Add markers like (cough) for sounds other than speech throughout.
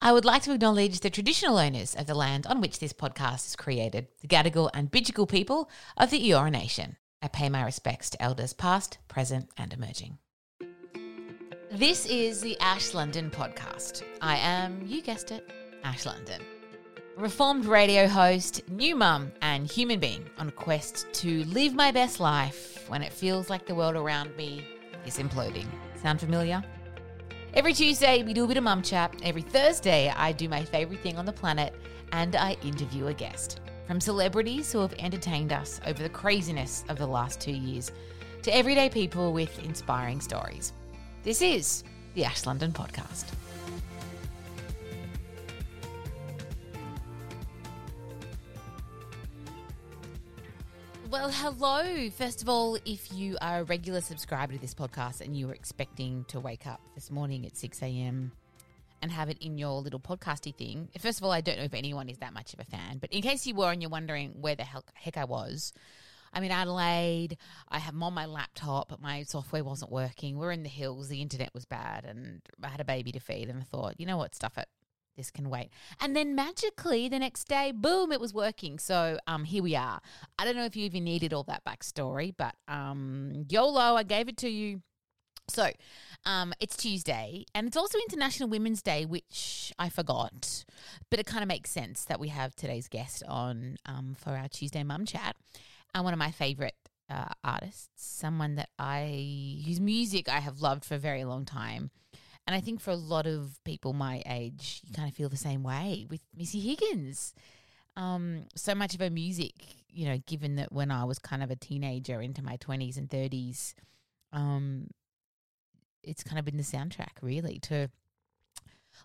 I would like to acknowledge the traditional owners of the land on which this podcast is created, the Gadigal and Bidjigal people of the Eora Nation. I pay my respects to elders past, present, and emerging. This is the Ash London podcast. I am, you guessed it, Ash London. Reformed radio host, new mum, and human being on a quest to live my best life when it feels like the world around me is imploding. Sound familiar? Every Tuesday, we do a bit of mum chat. Every Thursday, I do my favourite thing on the planet and I interview a guest. From celebrities who have entertained us over the craziness of the last two years to everyday people with inspiring stories. This is the Ash London Podcast. Well, hello. First of all, if you are a regular subscriber to this podcast and you were expecting to wake up this morning at 6 a.m. and have it in your little podcasty thing, first of all, I don't know if anyone is that much of a fan, but in case you were and you're wondering where the heck I was, I'm in Adelaide. I have on my laptop, but my software wasn't working. We're in the hills. The internet was bad, and I had a baby to feed. And I thought, you know what, stuff it. This can wait. And then magically the next day, boom, it was working. So um, here we are. I don't know if you even needed all that backstory, but um, YOLO, I gave it to you. So, um, it's Tuesday, and it's also International Women's Day, which I forgot, but it kind of makes sense that we have today's guest on um, for our Tuesday Mum Chat and one of my favorite uh, artists, someone that I whose music I have loved for a very long time. And I think for a lot of people my age, you kind of feel the same way with Missy Higgins. Um, so much of her music, you know, given that when I was kind of a teenager into my 20s and 30s, um, it's kind of been the soundtrack really to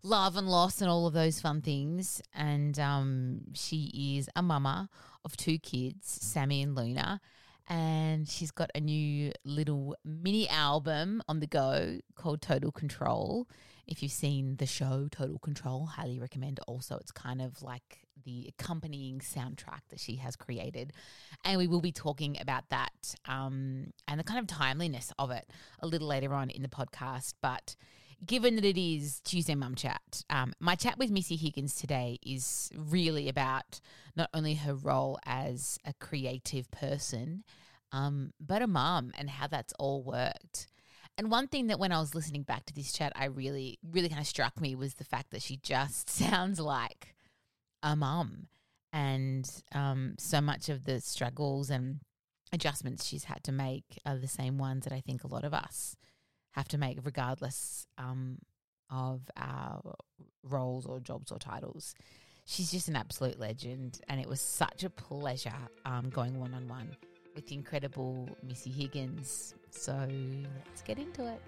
love and loss and all of those fun things. And um, she is a mama of two kids, Sammy and Luna. And she's got a new little mini album on the go called Total Control. If you've seen the show Total Control, highly recommend. Also, it's kind of like the accompanying soundtrack that she has created. And we will be talking about that um, and the kind of timeliness of it a little later on in the podcast. But given that it is Tuesday Mum Chat, um, my chat with Missy Higgins today is really about not only her role as a creative person, um, but a mum and how that's all worked. And one thing that when I was listening back to this chat, I really, really kind of struck me was the fact that she just (laughs) sounds like a mum. And um, so much of the struggles and adjustments she's had to make are the same ones that I think a lot of us have to make, regardless um, of our roles or jobs or titles. She's just an absolute legend, and it was such a pleasure um, going one on one with the incredible Missy Higgins. So let's get into it.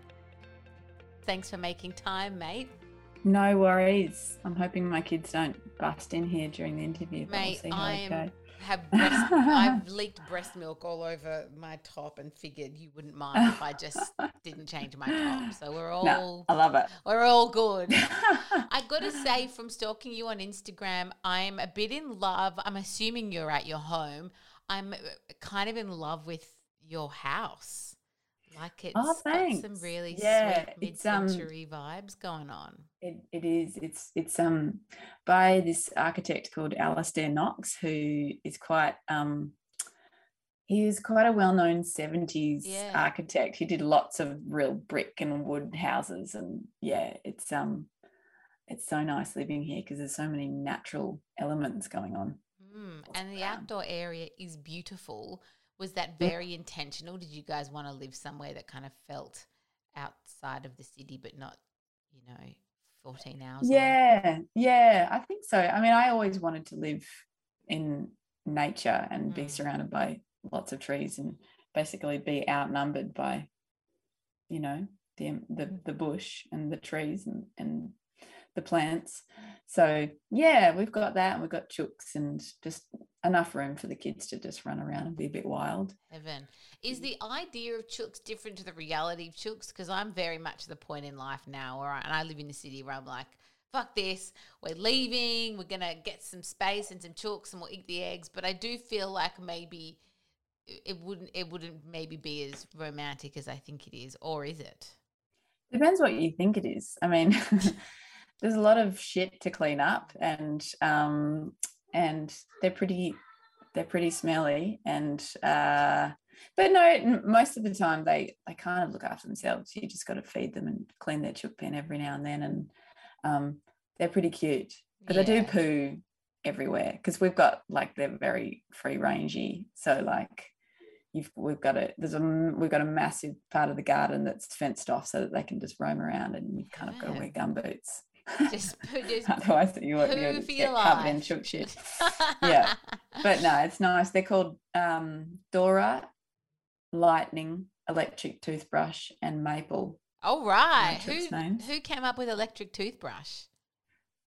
Thanks for making time, mate. No worries. I'm hoping my kids don't bust in here during the interview. Mate, we'll I am have breast, I've leaked breast milk all over my top and figured you wouldn't mind if I just didn't change my top. So we're all no, I love it. We're all good. (laughs) I got to say from stalking you on Instagram, I'm a bit in love. I'm assuming you're at your home. I'm kind of in love with your house. Like it's oh, got some really yeah, sweet mid-century um, vibes going on. It, it is. It's it's um by this architect called Alistair Knox, who is quite um he was quite a well-known 70s yeah. architect. He did lots of real brick and wood houses and yeah, it's um it's so nice living here because there's so many natural elements going on. Mm, and the outdoor area is beautiful was that very yeah. intentional? Did you guys want to live somewhere that kind of felt outside of the city, but not, you know, 14 hours? Yeah, yeah, I think so. I mean, I always wanted to live in nature and mm. be surrounded by lots of trees and basically be outnumbered by, you know, the the, the bush and the trees and, and the plants. So yeah, we've got that and we've got chooks and just enough room for the kids to just run around and be a bit wild. Heaven. Is the idea of chooks different to the reality of chooks? Because I'm very much at the point in life now where I, and I live in a city where I'm like, fuck this, we're leaving, we're gonna get some space and some chooks and we'll eat the eggs. But I do feel like maybe it wouldn't it wouldn't maybe be as romantic as I think it is, or is it? Depends what you think it is. I mean, (laughs) there's a lot of shit to clean up, and um, and they're pretty they're pretty smelly, and uh, but no, most of the time they they kind of look after themselves. You just got to feed them and clean their chook pen every now and then, and um, they're pretty cute. But yeah. they do poo everywhere because we've got like they're very free rangey. So like you've we've got a there's a we've got a massive part of the garden that's fenced off so that they can just roam around and you've kind of got to wear gum boots. (laughs) Just, (laughs) just otherwise you be able to get covered in chook shit. (laughs) yeah, but no, it's nice. They're called um, Dora, Lightning, Electric Toothbrush, and Maple. All right, who who came up with electric toothbrush?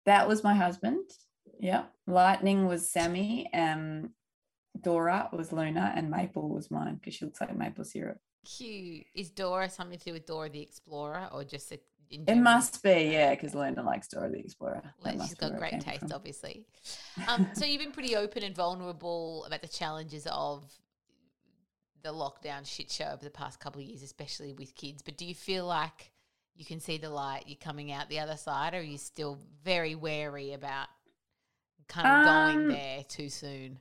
That was my husband. Yeah, Lightning was Sammy. Um, Dora was Luna and Maple was mine because she looks like maple syrup. Cute. Is Dora something to do with Dora the Explorer or just a, it must be, yeah, because Luna likes Dora the Explorer. Well, she's got great taste, from. obviously. Um, so you've been pretty open and vulnerable about the challenges of the lockdown shit show over the past couple of years, especially with kids. But do you feel like you can see the light, you're coming out the other side, or are you still very wary about kind of um, going there too soon?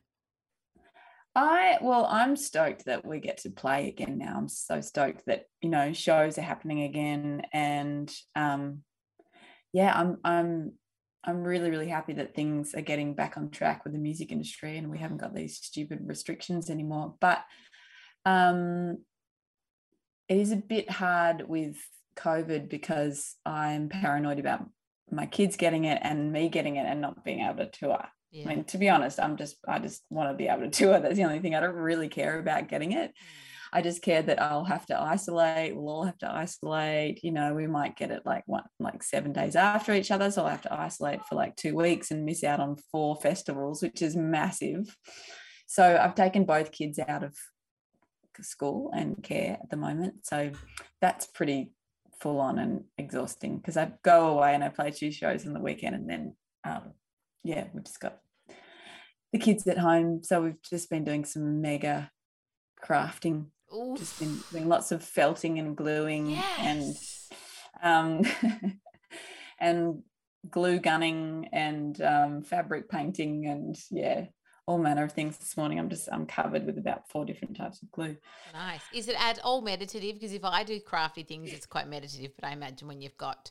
I well, I'm stoked that we get to play again now. I'm so stoked that you know shows are happening again, and um, yeah, I'm I'm I'm really really happy that things are getting back on track with the music industry, and we haven't got these stupid restrictions anymore. But um, it is a bit hard with COVID because I'm paranoid about my kids getting it and me getting it and not being able to tour. Yeah. I mean, to be honest, I'm just I just want to be able to tour. That's the only thing. I don't really care about getting it. Mm. I just care that I'll have to isolate. We'll all have to isolate. You know, we might get it like one like seven days after each other. So I'll have to isolate for like two weeks and miss out on four festivals, which is massive. So I've taken both kids out of school and care at the moment. So that's pretty full on and exhausting because I go away and I play two shows in the weekend and then um, yeah, we've just got the kids at home. So we've just been doing some mega crafting. Just been doing lots of felting and gluing yes. and um (laughs) and glue gunning and um, fabric painting and yeah all manner of things this morning i'm just i'm covered with about four different types of glue nice is it at all meditative because if i do crafty things it's quite meditative but i imagine when you've got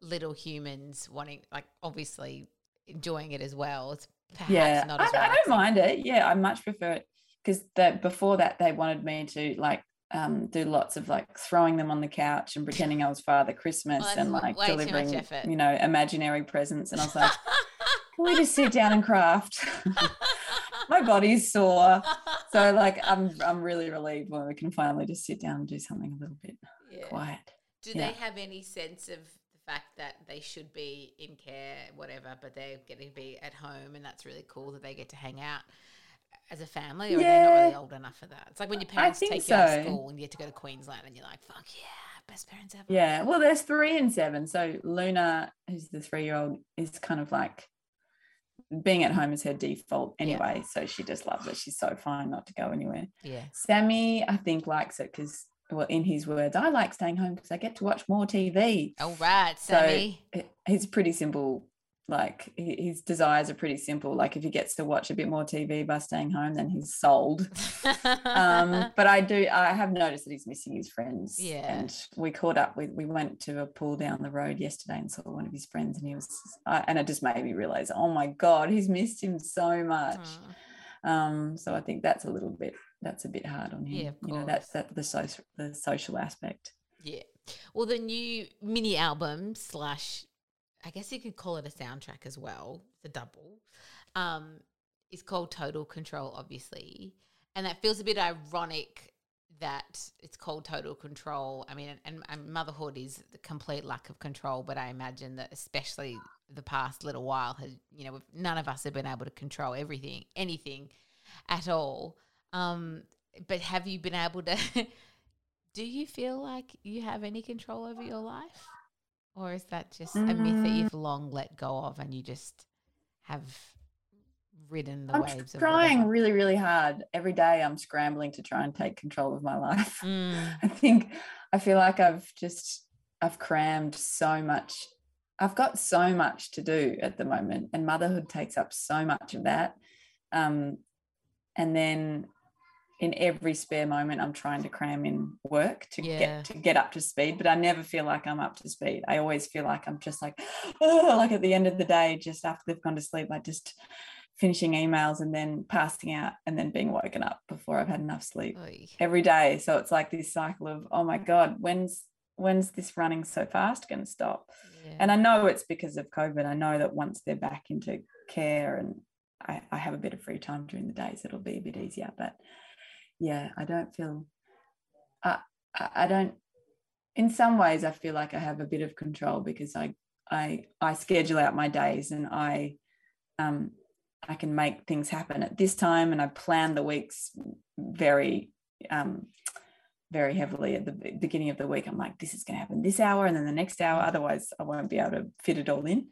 little humans wanting like obviously enjoying it as well. It's perhaps yeah, not as I, I don't mind it. Yeah, I much prefer it because that before that they wanted me to like um, do lots of like throwing them on the couch and pretending I was Father Christmas well, and like delivering, you know, imaginary presents. And I was like, (laughs) can we just sit down and craft? (laughs) My body's sore. So like I'm I'm really relieved when we can finally just sit down and do something a little bit yeah. quiet. Do yeah. they have any sense of fact that they should be in care, whatever, but they're getting to be at home, and that's really cool that they get to hang out as a family, or yeah. they're not really old enough for that. It's like when your parents take so. you out of school and you get to go to Queensland, and you're like, "Fuck yeah, best parents ever." Yeah, well, there's three and seven. So Luna, who's the three-year-old, is kind of like being at home is her default anyway. Yeah. So she just loves it. She's so fine not to go anywhere. Yeah. Sammy, I think, likes it because well, in his words, I like staying home because I get to watch more TV. All right, Sammy. So he's pretty simple. Like his desires are pretty simple. Like if he gets to watch a bit more TV by staying home, then he's sold. (laughs) um, but I do, I have noticed that he's missing his friends. Yeah. And we caught up with, we went to a pool down the road yesterday and saw one of his friends, and he was, uh, and it just made me realize, oh my God, he's missed him so much. Um, so I think that's a little bit that's a bit hard on him. Yeah, you know, that's that the social the social aspect. Yeah. Well, the new mini album slash, I guess you could call it a soundtrack as well. The double, um, is called Total Control, obviously, and that feels a bit ironic that it's called total control. I mean, and, and, motherhood is the complete lack of control. But I imagine that especially the past little while has, you know, none of us have been able to control everything, anything at all. Um, but have you been able to? (laughs) do you feel like you have any control over your life, or is that just mm. a myth that mm. you've long let go of, and you just have ridden the waves? I'm waves. trying really, really hard every day. I'm scrambling to try and take control of my (laughs) life. Mm. I think I feel like I've just I've crammed so much. I've got so much to do at the moment, and motherhood takes up so much of that. Um, and then in every spare moment i'm trying to cram in work to yeah. get to get up to speed but i never feel like i'm up to speed i always feel like i'm just like oh, like at the end of the day just after they've gone to sleep i just finishing emails and then passing out and then being woken up before I've had enough sleep Oy. every day. So it's like this cycle of, oh my God, when's when's this running so fast going to stop? Yeah. And I know it's because of COVID. I know that once they're back into care and I, I have a bit of free time during the days, it'll be a bit easier. But yeah, I don't feel I I don't in some ways I feel like I have a bit of control because I I I schedule out my days and I um I can make things happen at this time. And I plan the weeks very, um, very heavily at the beginning of the week. I'm like, this is going to happen this hour and then the next hour. Otherwise, I won't be able to fit it all in.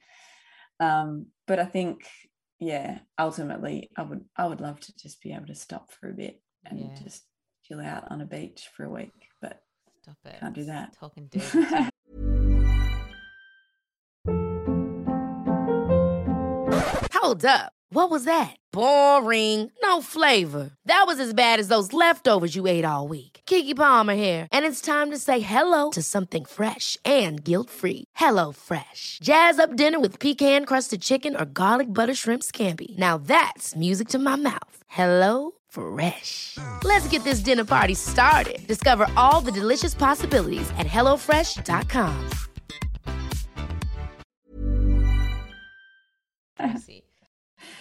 Um, but I think, yeah, ultimately, I would I would love to just be able to stop for a bit and yeah. just chill out on a beach for a week. But stop it, can't do that. Talking dirty. (laughs) Hold up. What was that? Boring. No flavor. That was as bad as those leftovers you ate all week. Keke Palmer here, and it's time to say hello to something fresh and guilt-free. Hello Fresh. Jazz up dinner with pecan-crusted chicken or garlic butter shrimp scampi. Now that's music to my mouth. Hello Fresh. Let's get this dinner party started. Discover all the delicious possibilities at hellofresh.com. see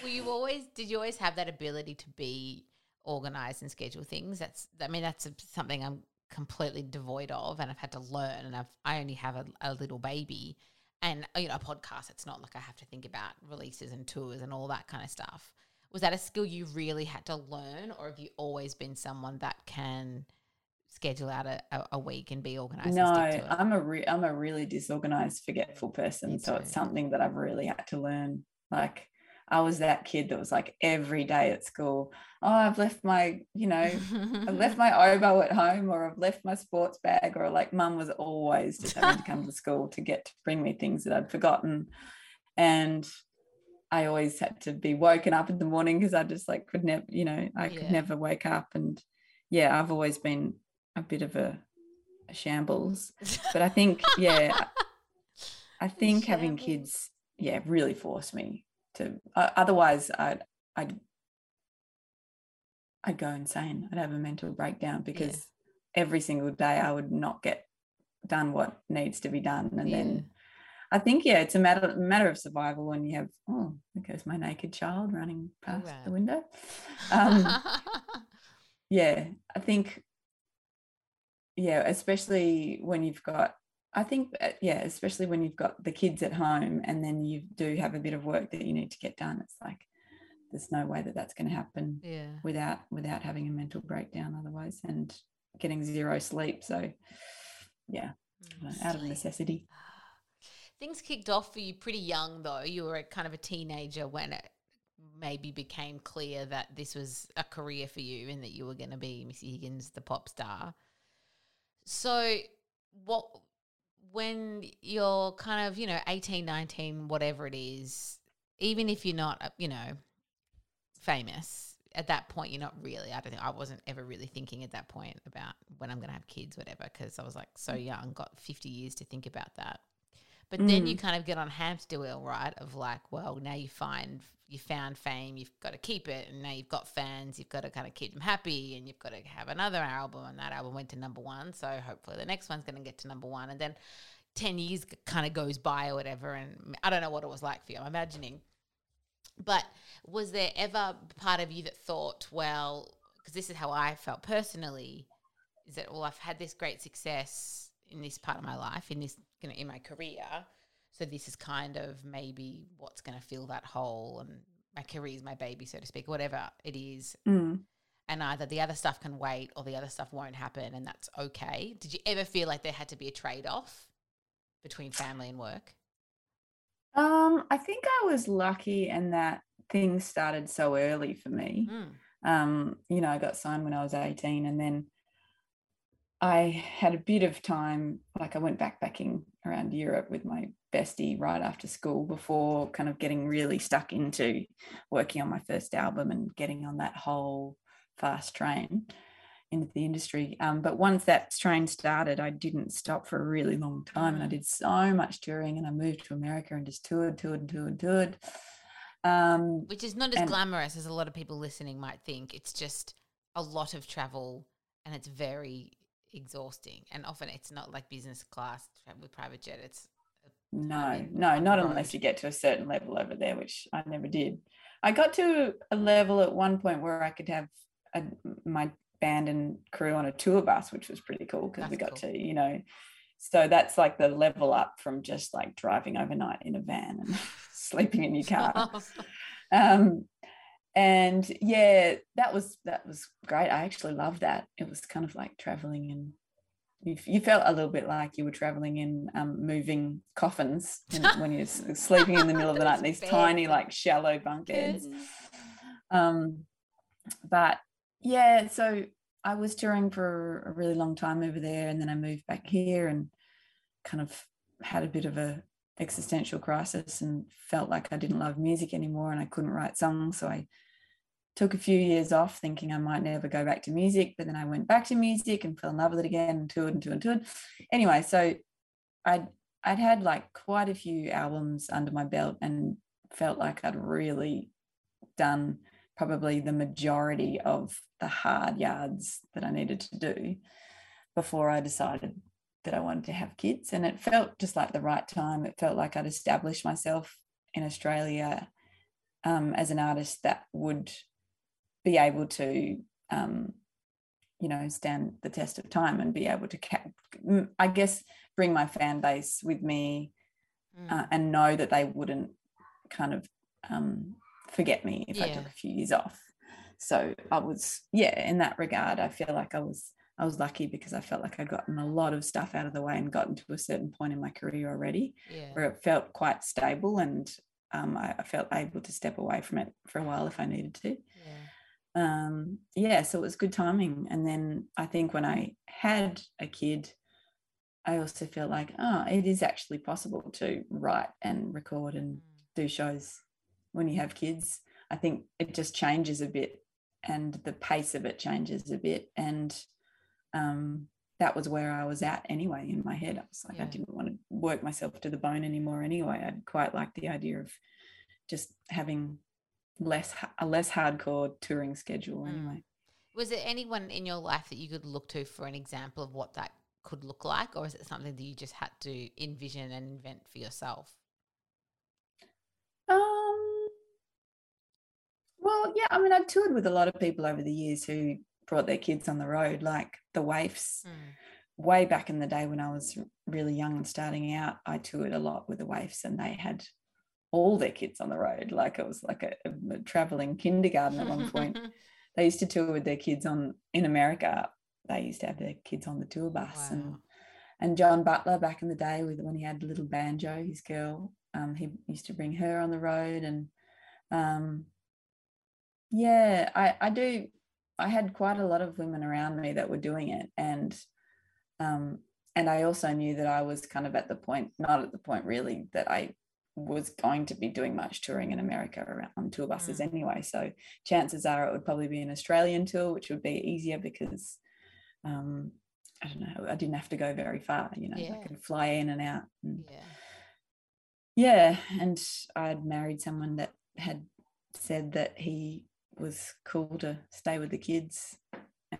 were you always did you always have that ability to be organized and schedule things that's i mean that's something i'm completely devoid of and i've had to learn and i've i only have a, a little baby and you know a podcast it's not like i have to think about releases and tours and all that kind of stuff was that a skill you really had to learn or have you always been someone that can schedule out a, a week and be organized no i'm a re- i'm a really disorganized forgetful person so it's something that i've really had to learn. Like I was that kid that was like every day at school, oh, I've left my, you know, I've left my (laughs) oboe at home or I've left my sports bag or like mum was always just having to come to school to get to bring me things that I'd forgotten. And I always had to be woken up in the morning because I just like could never, you know, I could yeah. never wake up. And yeah, I've always been a bit of a, a shambles. But I think, yeah, I (laughs) think having kids, yeah, really forced me to uh, otherwise I'd I'd I'd go insane. I'd have a mental breakdown because yeah. every single day I would not get done what needs to be done. And yeah. then I think yeah, it's a matter matter of survival when you have oh, there goes my naked child running past right. the window. Um, (laughs) yeah, I think yeah, especially when you've got I think, uh, yeah, especially when you've got the kids at home and then you do have a bit of work that you need to get done. It's like there's no way that that's going to happen yeah. without without having a mental breakdown otherwise and getting zero sleep. So, yeah, mm, out of necessity. Things kicked off for you pretty young, though. You were kind of a teenager when it maybe became clear that this was a career for you and that you were going to be Missy Higgins, the pop star. So, what when you're kind of, you know, 18, 19, whatever it is, even if you're not, you know, famous, at that point, you're not really, I don't think, I wasn't ever really thinking at that point about when I'm going to have kids, whatever, because I was like so mm. young, got 50 years to think about that. But mm. then you mm. kind of get on hamster wheel, right? Of like, well, now you find you found fame, you've got to keep it, and now you've got fans, you've got to kind of keep them happy, and you've got to have another album, and that album went to number one, so hopefully the next one's going to get to number one, and then ten years kind of goes by or whatever, and I don't know what it was like for you. I'm imagining, but was there ever part of you that thought, well, because this is how I felt personally, Is that well, I've had this great success in this part of my life, in this in my career. So this is kind of maybe what's going to fill that hole, and my career is my baby, so to speak, whatever it is. Mm. And either the other stuff can wait, or the other stuff won't happen, and that's okay. Did you ever feel like there had to be a trade off between family and work? Um, I think I was lucky in that things started so early for me. Mm. Um, you know, I got signed when I was 18 and then I had a bit of time, like I went backpacking around Europe with my bestie right after school before kind of getting really stuck into working on my first album and getting on that whole fast train into the industry. Um, but once that train started, I didn't stop for a really long time and I mm. did so much touring and I moved to America and just toured, toured, toured, toured. Um, Which is not as and, glamorous as a lot of people listening might think. It's just a lot of travel and it's very exhausting. And often it's not like business class with private jet. It's no, no, not road. unless you get to a certain level over there, which I never did. I got to a level at one point where I could have a, my band and crew on a tour bus, which was pretty cool because we got cool. to, you know, so that's like the level up from just like driving overnight in a van and (laughs) sleeping in your car. (laughs) um, and yeah, that was that was great. I actually loved that. It was kind of like traveling and you, you felt a little bit like you were traveling in um, moving coffins when you're sleeping in the middle of the (laughs) night in these bad. tiny like shallow bunk beds. Um, but yeah, so I was touring for a really long time over there, and then I moved back here and kind of had a bit of a existential crisis and felt like I didn't love music anymore and I couldn't write songs. So I took a few years off thinking I might never go back to music, but then I went back to music and fell in love with it again and toured and toured and toured. Anyway, so I'd I'd had like quite a few albums under my belt and felt like I'd really done probably the majority of the hard yards that I needed to do before I decided that I wanted to have kids. And it felt just like the right time. It felt like I'd established myself in Australia um, as an artist that would be able to, um, you know, stand the test of time and be able to, I guess, bring my fan base with me mm. uh, and know that they wouldn't kind of um, forget me if yeah. I took a few years off. So I was, yeah, in that regard, I feel like I was I was lucky because I felt like I'd gotten a lot of stuff out of the way and gotten to a certain point in my career already yeah. where it felt quite stable and um, I, I, felt able to step away from it for a while if I needed to. Yeah. Um, yeah, so it was good timing. And then I think when I had a kid, I also felt like, oh, it is actually possible to write and record and mm. do shows when you have kids. I think it just changes a bit and the pace of it changes a bit. And um, that was where I was at anyway in my head. I was like, yeah. I didn't want to work myself to the bone anymore anyway. I'd quite like the idea of just having less a less hardcore touring schedule mm. anyway. Was there anyone in your life that you could look to for an example of what that could look like, or is it something that you just had to envision and invent for yourself? Um. Well, yeah. I mean, I toured with a lot of people over the years who brought their kids on the road, like the Waifs. Mm. Way back in the day when I was really young and starting out, I toured a lot with the Waifs, and they had all their kids on the road. Like it was like a, a traveling kindergarten at one point. (laughs) they used to tour with their kids on in America. They used to have their kids on the tour bus, wow. and and John Butler back in the day with when he had little banjo, his girl, um, he used to bring her on the road, and um, yeah, I I do I had quite a lot of women around me that were doing it, and um, and I also knew that I was kind of at the point, not at the point really, that I was going to be doing much touring in America around on tour buses mm. anyway. So chances are it would probably be an Australian tour, which would be easier because um, I don't know, I didn't have to go very far. You know, yeah. I could fly in and out. And, yeah. Yeah, and I'd married someone that had said that he was cool to stay with the kids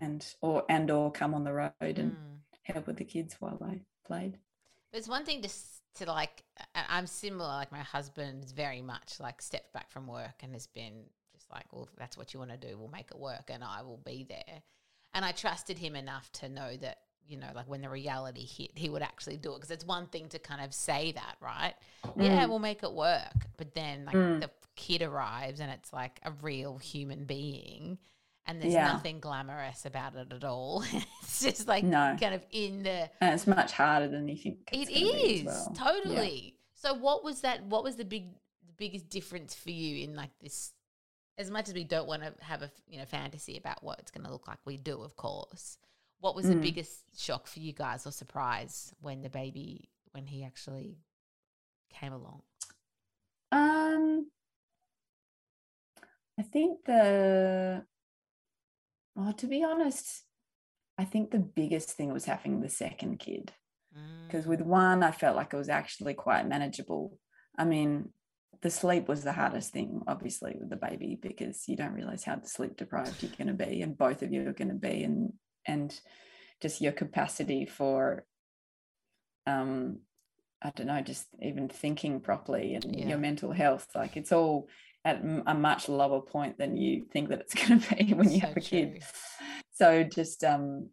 and or and or come on the road and mm. help with the kids while I played. It's one thing to to like I'm similar. Like my husband is very much like stepped back from work and has been just like, well, that's what you want to do. We'll make it work, and I will be there. And I trusted him enough to know that, you know, like when the reality hit, he would actually do it. Because it's one thing to kind of say that, right? Mm. Yeah, we'll make it work. But then, like, mm. the kid arrives and it's like a real human being and there's yeah. nothing glamorous about it at all. (laughs) it's just like no. kind of in the. And it's much harder than you think. It is well. totally. Yeah. So what was that? What was the big, the biggest difference for you in like this? As much as we don't want to have a you know fantasy about what it's going to look like, we do, of course. What was mm. the biggest shock for you guys or surprise when the baby when he actually came along? Um, I think the well, to be honest, I think the biggest thing was having the second kid. Because mm. with one, I felt like it was actually quite manageable. I mean, the sleep was the hardest thing, obviously, with the baby, because you don't realize how sleep deprived you're going to be, and both of you are going to be, and and just your capacity for, um, I don't know, just even thinking properly and yeah. your mental health. Like it's all at a much lower point than you think that it's (laughs) going to be when you so have a kid. True. So just um,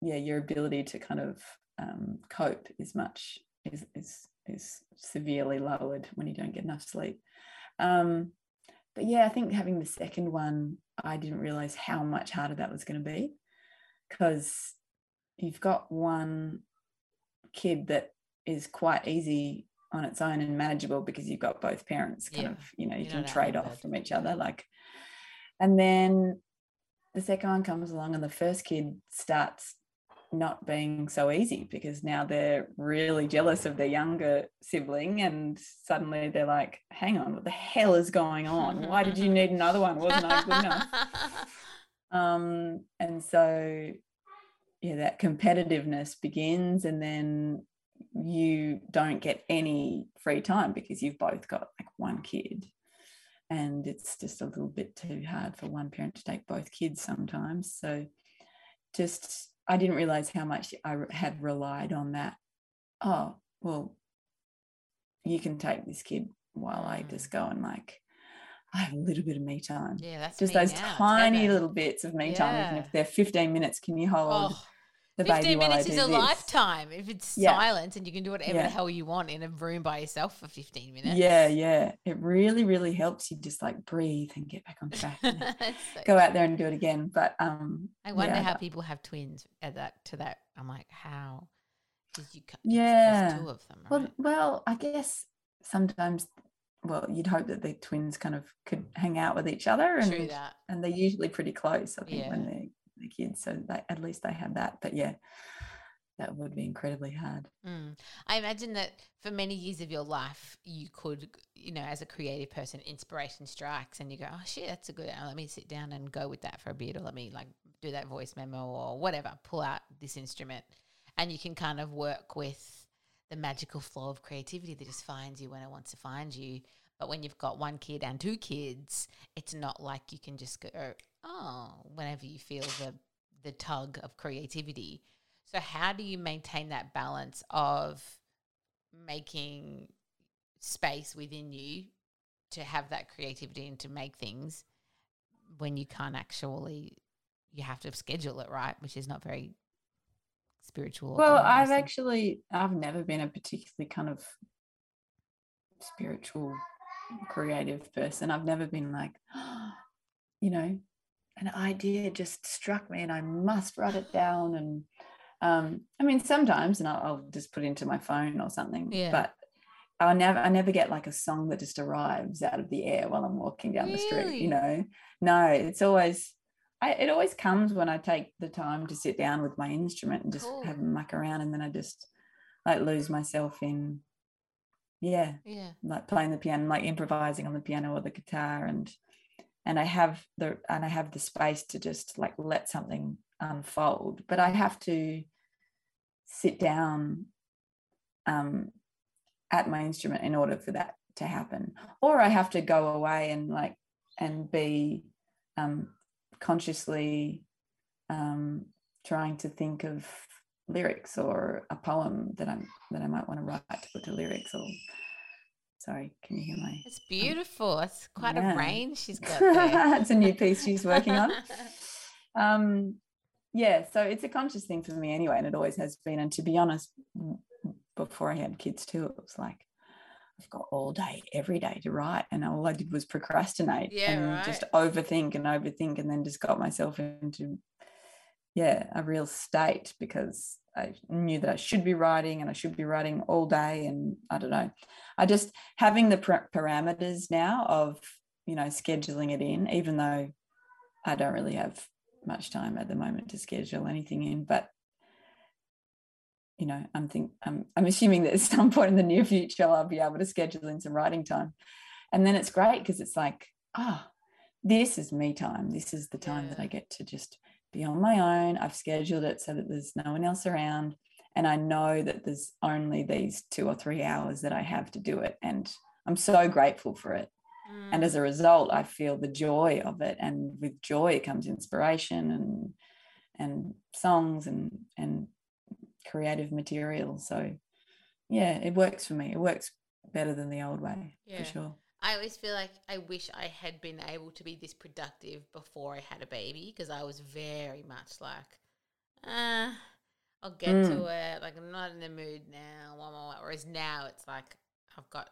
yeah, your ability to kind of um, cope is much is is is severely lowered when you don't get enough sleep. Um, but yeah, I think having the second one, I didn't realize how much harder that was going to be because you've got one kid that is quite easy on its own and manageable because you've got both parents kind yeah. of you know you, you can trade off from each other like and then the second one comes along and the first kid starts not being so easy because now they're really jealous of their younger sibling and suddenly they're like hang on what the hell is going on? Why did you need another one? Wasn't i good enough. (laughs) Um and so yeah that competitiveness begins and then you don't get any free time because you've both got like one kid and it's just a little bit too hard for one parent to take both kids sometimes so just i didn't realize how much i had relied on that oh well you can take this kid while i just go and like I have a little bit of me time. Yeah, that's just those now, tiny little bits of me yeah. time. Even if they're 15 minutes, can you hold oh, the 15 minutes is a this. lifetime if it's yeah. silent and you can do whatever yeah. the hell you want in a room by yourself for 15 minutes. Yeah, yeah. It really, really helps you just like breathe and get back on track. (laughs) so go out there and do it again. But um I wonder yeah. how people have twins at that to that. I'm like, how did you cut yeah. two of them? Right? Well well, I guess sometimes well, you'd hope that the twins kind of could hang out with each other and and they're usually pretty close, I think, when they're the kids so that at least they have that but yeah that would be incredibly hard. Mm. i imagine that for many years of your life you could you know as a creative person inspiration strikes and you go oh shit that's a good uh, let me sit down and go with that for a bit or let me like do that voice memo or whatever pull out this instrument. And you can kind of work with the magical flow of creativity that just finds you when it wants to find you. But when you've got one kid and two kids, it's not like you can just go, oh, whenever you feel the the tug of creativity. So how do you maintain that balance of making space within you to have that creativity and to make things when you can't actually you have to schedule it right, which is not very spiritual. Well, I've actually I've never been a particularly kind of spiritual creative person. I've never been like, (gasps) you know, an idea just struck me and I must write it down. And um, I mean, sometimes, and I'll, I'll, just put it into my phone or something, yeah. but I never, I never get like a song that just arrives out of the air while I'm walking down really? the street, you know? No, it's always, I, it always comes when I take the time to sit down with my instrument and just cool. have a muck around and then I just like lose myself in yeah yeah like playing the piano like improvising on the piano or the guitar and and i have the and i have the space to just like let something unfold but i have to sit down um at my instrument in order for that to happen. Or i have to go away and like and be um consciously um trying to think of lyrics or a poem that I'm that I might want to write to put to lyrics or sorry, can you hear my It's beautiful. It's quite yeah. a range she's (laughs) got it's a new piece she's working on. (laughs) Um yeah, so it's a conscious thing for me anyway, and it always has been. And to be honest, before I had kids too, it was like I've got all day, every day to write, and all I did was procrastinate yeah, and right. just overthink and overthink, and then just got myself into yeah a real state because I knew that I should be writing and I should be writing all day, and I don't know, I just having the parameters now of you know scheduling it in, even though I don't really have much time at the moment to schedule anything in, but you know, I'm think I'm I'm assuming that at some point in the near future I'll be able to schedule in some writing time. And then it's great because it's like, ah, oh, this is me time. This is the time yeah. that I get to just be on my own. I've scheduled it so that there's no one else around. And I know that there's only these two or three hours that I have to do it. And I'm so grateful for it. And as mm. a result, I feel the joy of it. And with joy comes inspiration and and songs and and creative material. So yeah, it works for me. It works better than the old way yeah. for sure. I always feel like I wish I had been able to be this productive before I had a baby because I was very much like, uh, I'll get mm. to it. Like I'm not in the mood now. Whereas now it's like I've got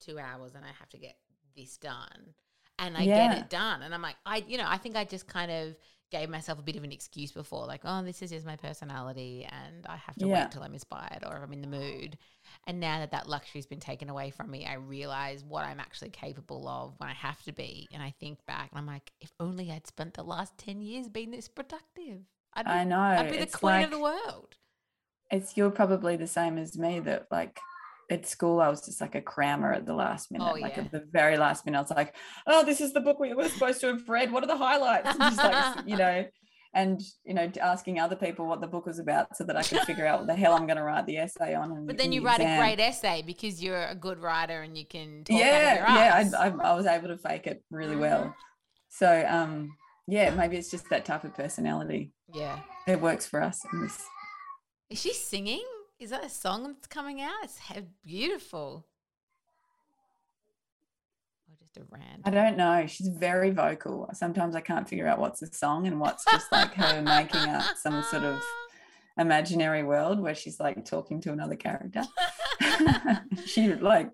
two hours and I have to get this done, and I yeah. get it done. And I'm like, I, you know, I think I just kind of gave myself a bit of an excuse before, like, oh, this is just my personality and I have to yeah. wait till I'm inspired or if I'm in the mood. And now that that luxury's been taken away from me, I realize what I'm actually capable of when I have to be. And I think back and I'm like, if only I'd spent the last 10 years being this productive. I'd be, I know. I'd be the queen like, of the world. It's you're probably the same as me that like at school, I was just like a crammer at the last minute. Oh, yeah. Like at the very last minute, I was like, oh, this is the book we were supposed to have read. What are the highlights? And just like, (laughs) you know, and you know, asking other people what the book was about so that I could figure out what the hell I'm going to write the essay on. And, but then you the write exam. a great essay because you're a good writer and you can yeah, yeah. I, I, I, was able to fake it really mm-hmm. well. So um, yeah, maybe it's just that type of personality. Yeah, it works for us. Is she singing? Is that a song that's coming out? It's beautiful. Or just a rant. I don't know. She's very vocal. Sometimes I can't figure out what's a song and what's just like her (laughs) making up some sort of imaginary world where she's like talking to another character. (laughs) she like,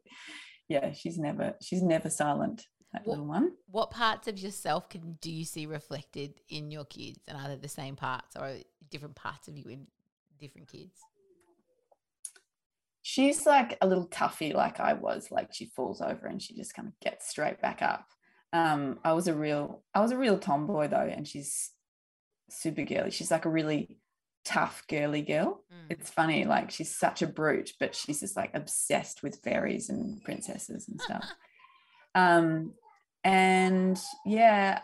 yeah, she's never she's never silent. That what, little one. What parts of yourself can do you see reflected in your kids, and are they the same parts or different parts of you in different kids? She's like a little toughie like I was like she falls over and she just kind of gets straight back up. Um I was a real I was a real tomboy though and she's super girly. She's like a really tough girly girl. Mm. it's funny like she's such a brute but she's just like obsessed with fairies and princesses and stuff. (laughs) Um and yeah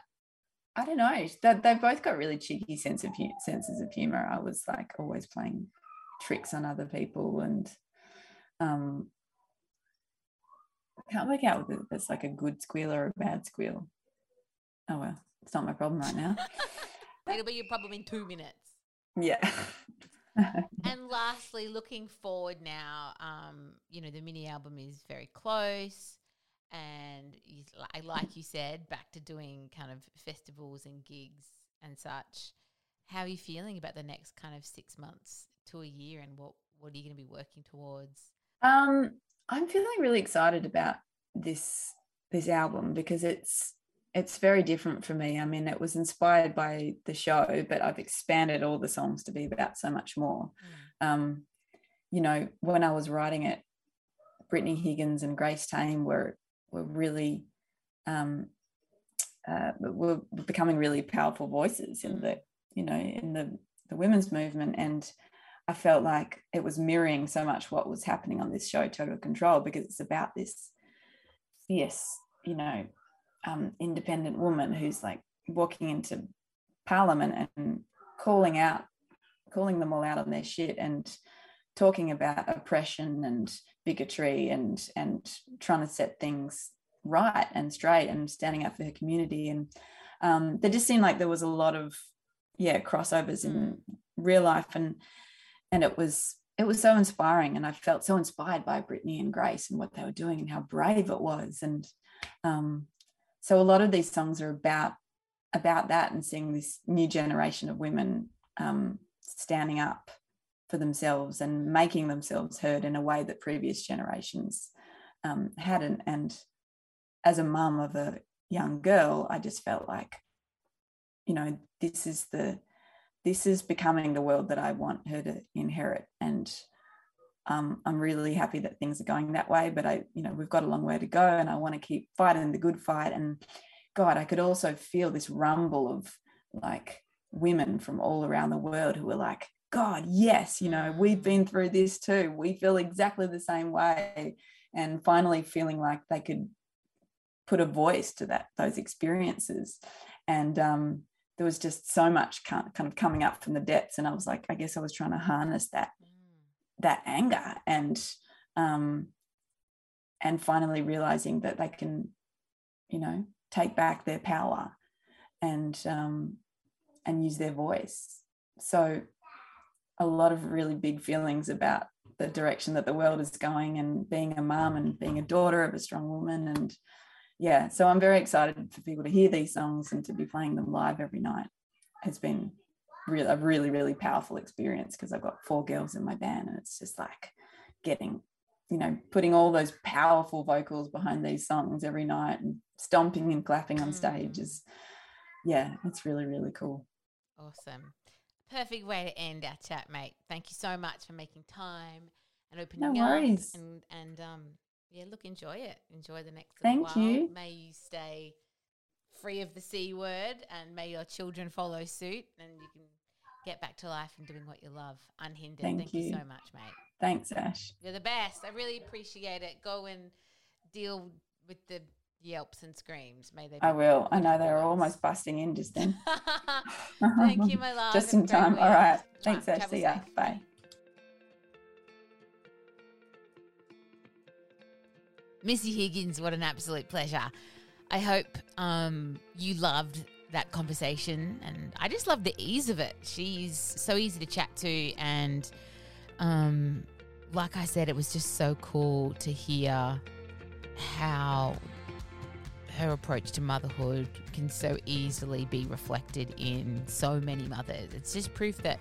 I don't know. That they've both got really cheeky sense of senses of humor. I was like always playing tricks on other people and um, I can't work out whether it's like a good squeal or a bad squeal. Oh well, it's not my problem right now. (laughs) It'll be your problem in two minutes. Yeah. (laughs) and lastly, looking forward now, um, you know, the mini album is very close. And you, like you said, back to doing kind of festivals and gigs and such. How are you feeling about the next kind of six months to a year and what, what are you going to be working towards? Um, I'm feeling really excited about this this album because it's it's very different for me. I mean, it was inspired by the show, but I've expanded all the songs to be about so much more. Mm. Um, you know, when I was writing it, Brittany Higgins and Grace Tame were were really um, uh, were becoming really powerful voices in mm. the you know in the the women's movement and I felt like it was mirroring so much what was happening on this show, Total Control, because it's about this fierce, you know, um, independent woman who's like walking into Parliament and calling out, calling them all out on their shit and talking about oppression and bigotry and and trying to set things right and straight and standing up for her community. And um, there just seemed like there was a lot of yeah crossovers in mm. real life and and it was it was so inspiring and i felt so inspired by brittany and grace and what they were doing and how brave it was and um, so a lot of these songs are about about that and seeing this new generation of women um, standing up for themselves and making themselves heard in a way that previous generations um, hadn't. And as a mum of a young girl, I just felt like, you know, this is the this is becoming the world that I want her to inherit. And um, I'm really happy that things are going that way. But I, you know, we've got a long way to go, and I want to keep fighting the good fight. And God, I could also feel this rumble of like women from all around the world who were like, God, yes, you know, we've been through this too. We feel exactly the same way. And finally feeling like they could put a voice to that those experiences. And um, there was just so much kind of coming up from the depths. And I was like, I guess I was trying to harness that that anger and um, and finally realizing that they can, you know, take back their power and um, and use their voice. So a lot of really big feelings about the direction that the world is going and being a mom and being a daughter of a strong woman and yeah so i'm very excited for people to hear these songs and to be playing them live every night has been really a really really powerful experience because I've got four girls in my band and it's just like getting you know putting all those powerful vocals behind these songs every night and stomping and clapping on stage mm. is yeah it's really really cool awesome perfect way to end our chat mate thank you so much for making time and opening no worries. up and and um yeah look enjoy it enjoy the next thank while. you may you stay free of the C word and may your children follow suit and you can get back to life and doing what you love unhindered. Thank, Thank you. you so much, mate. Thanks, Ash. You're the best. I really appreciate it. Go and deal with the yelps and screams. May they. I will. I know they're almost busting in just then. (laughs) Thank you, my (laughs) love. just in time. All right. Thanks, Ash. See ya. Bye. Missy Higgins, what an absolute pleasure. I hope um, you loved that conversation, and I just love the ease of it. She's so easy to chat to, and um, like I said, it was just so cool to hear how her approach to motherhood can so easily be reflected in so many mothers. It's just proof that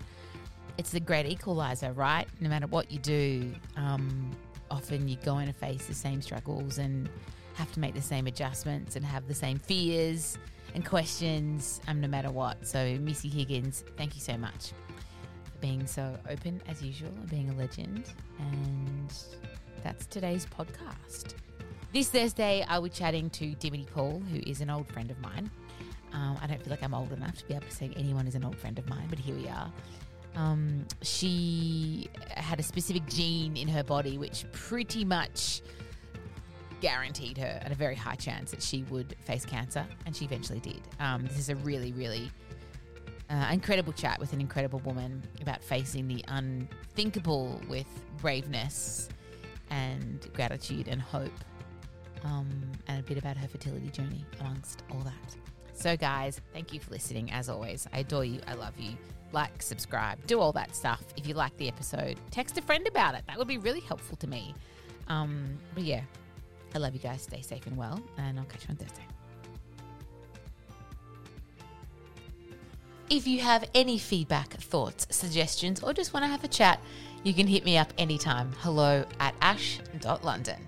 it's the great equalizer, right? No matter what you do, um, often you're going to face the same struggles and have to make the same adjustments and have the same fears and questions um, no matter what. So, Missy Higgins, thank you so much for being so open as usual and being a legend. And that's today's podcast. This Thursday, I was chatting to Dimity Paul, who is an old friend of mine. Um, I don't feel like I'm old enough to be able to say anyone is an old friend of mine, but here we are. Um, she had a specific gene in her body which pretty much guaranteed her at a very high chance that she would face cancer, and she eventually did. Um, this is a really, really uh, incredible chat with an incredible woman about facing the unthinkable with braveness and gratitude and hope, um, and a bit about her fertility journey amongst all that. So, guys, thank you for listening. As always, I adore you. I love you. Like, subscribe, do all that stuff. If you like the episode, text a friend about it. That would be really helpful to me. Um, but yeah, I love you guys. Stay safe and well, and I'll catch you on Thursday. If you have any feedback, thoughts, suggestions, or just want to have a chat, you can hit me up anytime. Hello at ash.london.